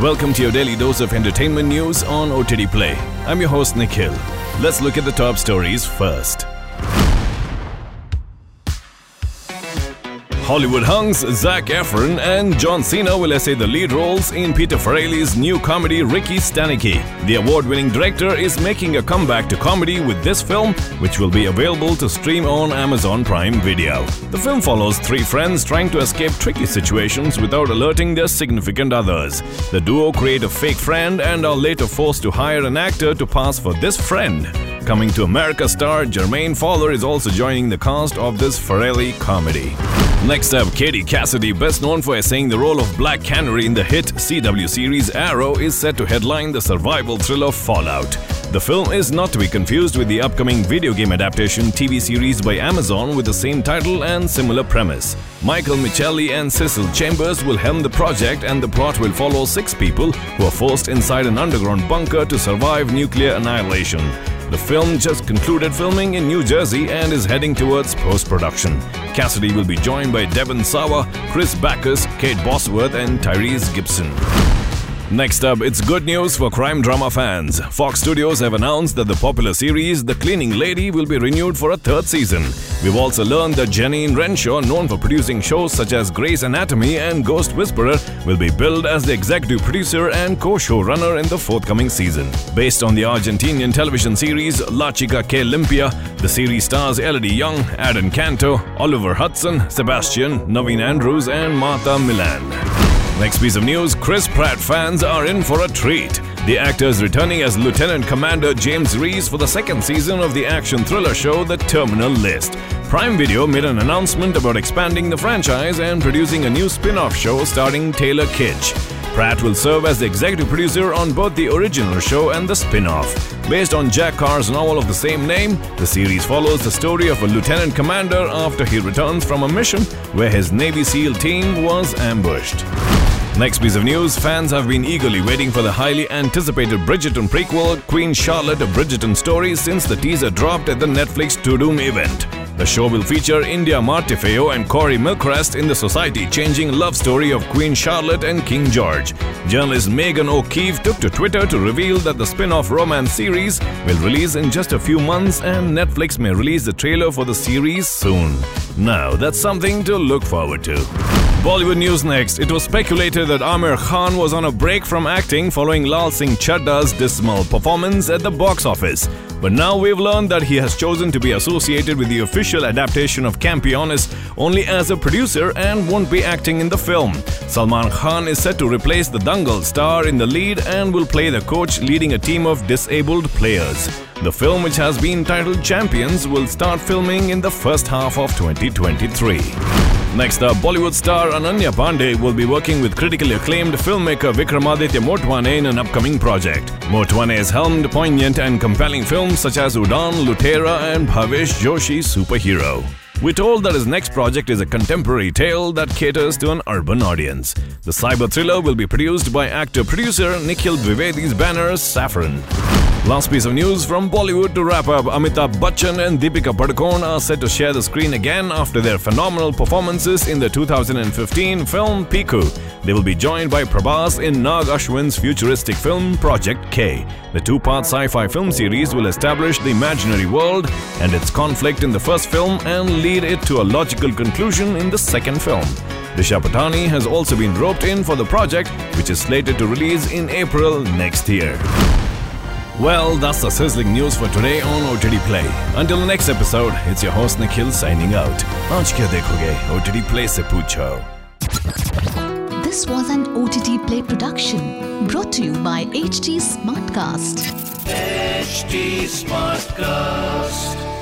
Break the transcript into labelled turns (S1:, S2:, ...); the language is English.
S1: Welcome to your daily dose of entertainment news on OTT Play. I'm your host Nikhil. Let's look at the top stories first. Hollywood hunks Zac Efron and John Cena will essay the lead roles in Peter Farrelly's new comedy Ricky Stanicky. The award-winning director is making a comeback to comedy with this film, which will be available to stream on Amazon Prime Video. The film follows three friends trying to escape tricky situations without alerting their significant others. The duo create a fake friend and are later forced to hire an actor to pass for this friend. Coming to America star Jermaine Fowler is also joining the cast of this Farrelly comedy. Next up, Katie Cassidy, best known for essaying the role of Black Canary in the hit CW series Arrow, is set to headline the survival thriller Fallout. The film is not to be confused with the upcoming video game adaptation TV series by Amazon with the same title and similar premise. Michael Michelli and Cecil Chambers will helm the project, and the plot will follow six people who are forced inside an underground bunker to survive nuclear annihilation. The film just concluded filming in New Jersey and is heading towards post production. Cassidy will be joined by Devon Sawa, Chris Backus, Kate Bosworth, and Tyrese Gibson. Next up, it's good news for crime drama fans. Fox Studios have announced that the popular series The Cleaning Lady will be renewed for a third season. We've also learned that Jeannine Renshaw, known for producing shows such as Grey's Anatomy and Ghost Whisperer, will be billed as the executive producer and co-showrunner in the forthcoming season. Based on the Argentinian television series La Chica que Limpia, the series stars Elodie Yung, Adam Canto, Oliver Hudson, Sebastian, Naveen Andrews, and Martha Millan. Next piece of news Chris Pratt fans are in for a treat. The actor is returning as Lieutenant Commander James Reece for the second season of the action thriller show The Terminal List. Prime Video made an announcement about expanding the franchise and producing a new spin off show starring Taylor Kitsch. Pratt will serve as the executive producer on both the original show and the spin off. Based on Jack Carr's novel of the same name, the series follows the story of a lieutenant commander after he returns from a mission where his Navy SEAL team was ambushed. Next piece of news fans have been eagerly waiting for the highly anticipated Bridgerton prequel, Queen Charlotte A Bridgerton Story, since the teaser dropped at the Netflix Tudum event. The show will feature India Amarteifio and Corey Mylchreest in the society changing love story of Queen Charlotte and King George. Journalist Megan O'Keefe took to Twitter to reveal that the spin off romance series will release in just a few months and Netflix may release the trailer for the series soon. Now, that's something to look forward to. Bollywood news next. It was speculated that Aamir Khan was on a break from acting following Lal Singh Chaddha's dismal performance at the box office. But now we've learned that he has chosen to be associated with the official adaptation of Campeones only as a producer and won't be acting in the film. Salman Khan is set to replace the Dangal star in the lead and will play the coach leading a team of disabled players. The film, which has been titled Champions, will start filming in the first half of 2023. Next up, Bollywood star Ananya Panday will be working with critically acclaimed filmmaker Vikramaditya Motwane in an upcoming project. Motwane has helmed poignant and compelling films such as Udaan, Lootera, and Bhavesh Joshi's Superhero. We're told that his next project is a contemporary tale that caters to an urban audience. The cyber thriller will be produced by actor-producer Nikhil Dwivedi's banner Saffron. Last piece of news from Bollywood to wrap up. Amitabh Bachchan and Deepika Padukone are set to share the screen again after their phenomenal performances in the 2015 film Piku. They will be joined by Prabhas in Nag Ashwin's futuristic film Project K. The two-part sci-fi film series will establish the imaginary world and its conflict in the first film and lead it to a logical conclusion in the second film. Disha Patani has also been roped in for the project, which is slated to release in April next year. Well, that's the sizzling news for today on OTT Play. Until the next episode, it's your host Nikhil signing out. आज क्या देखोगे OTT Play से पूछो.
S2: This was an OTT Play production brought to you by Smartcast.
S3: HT Smartcast.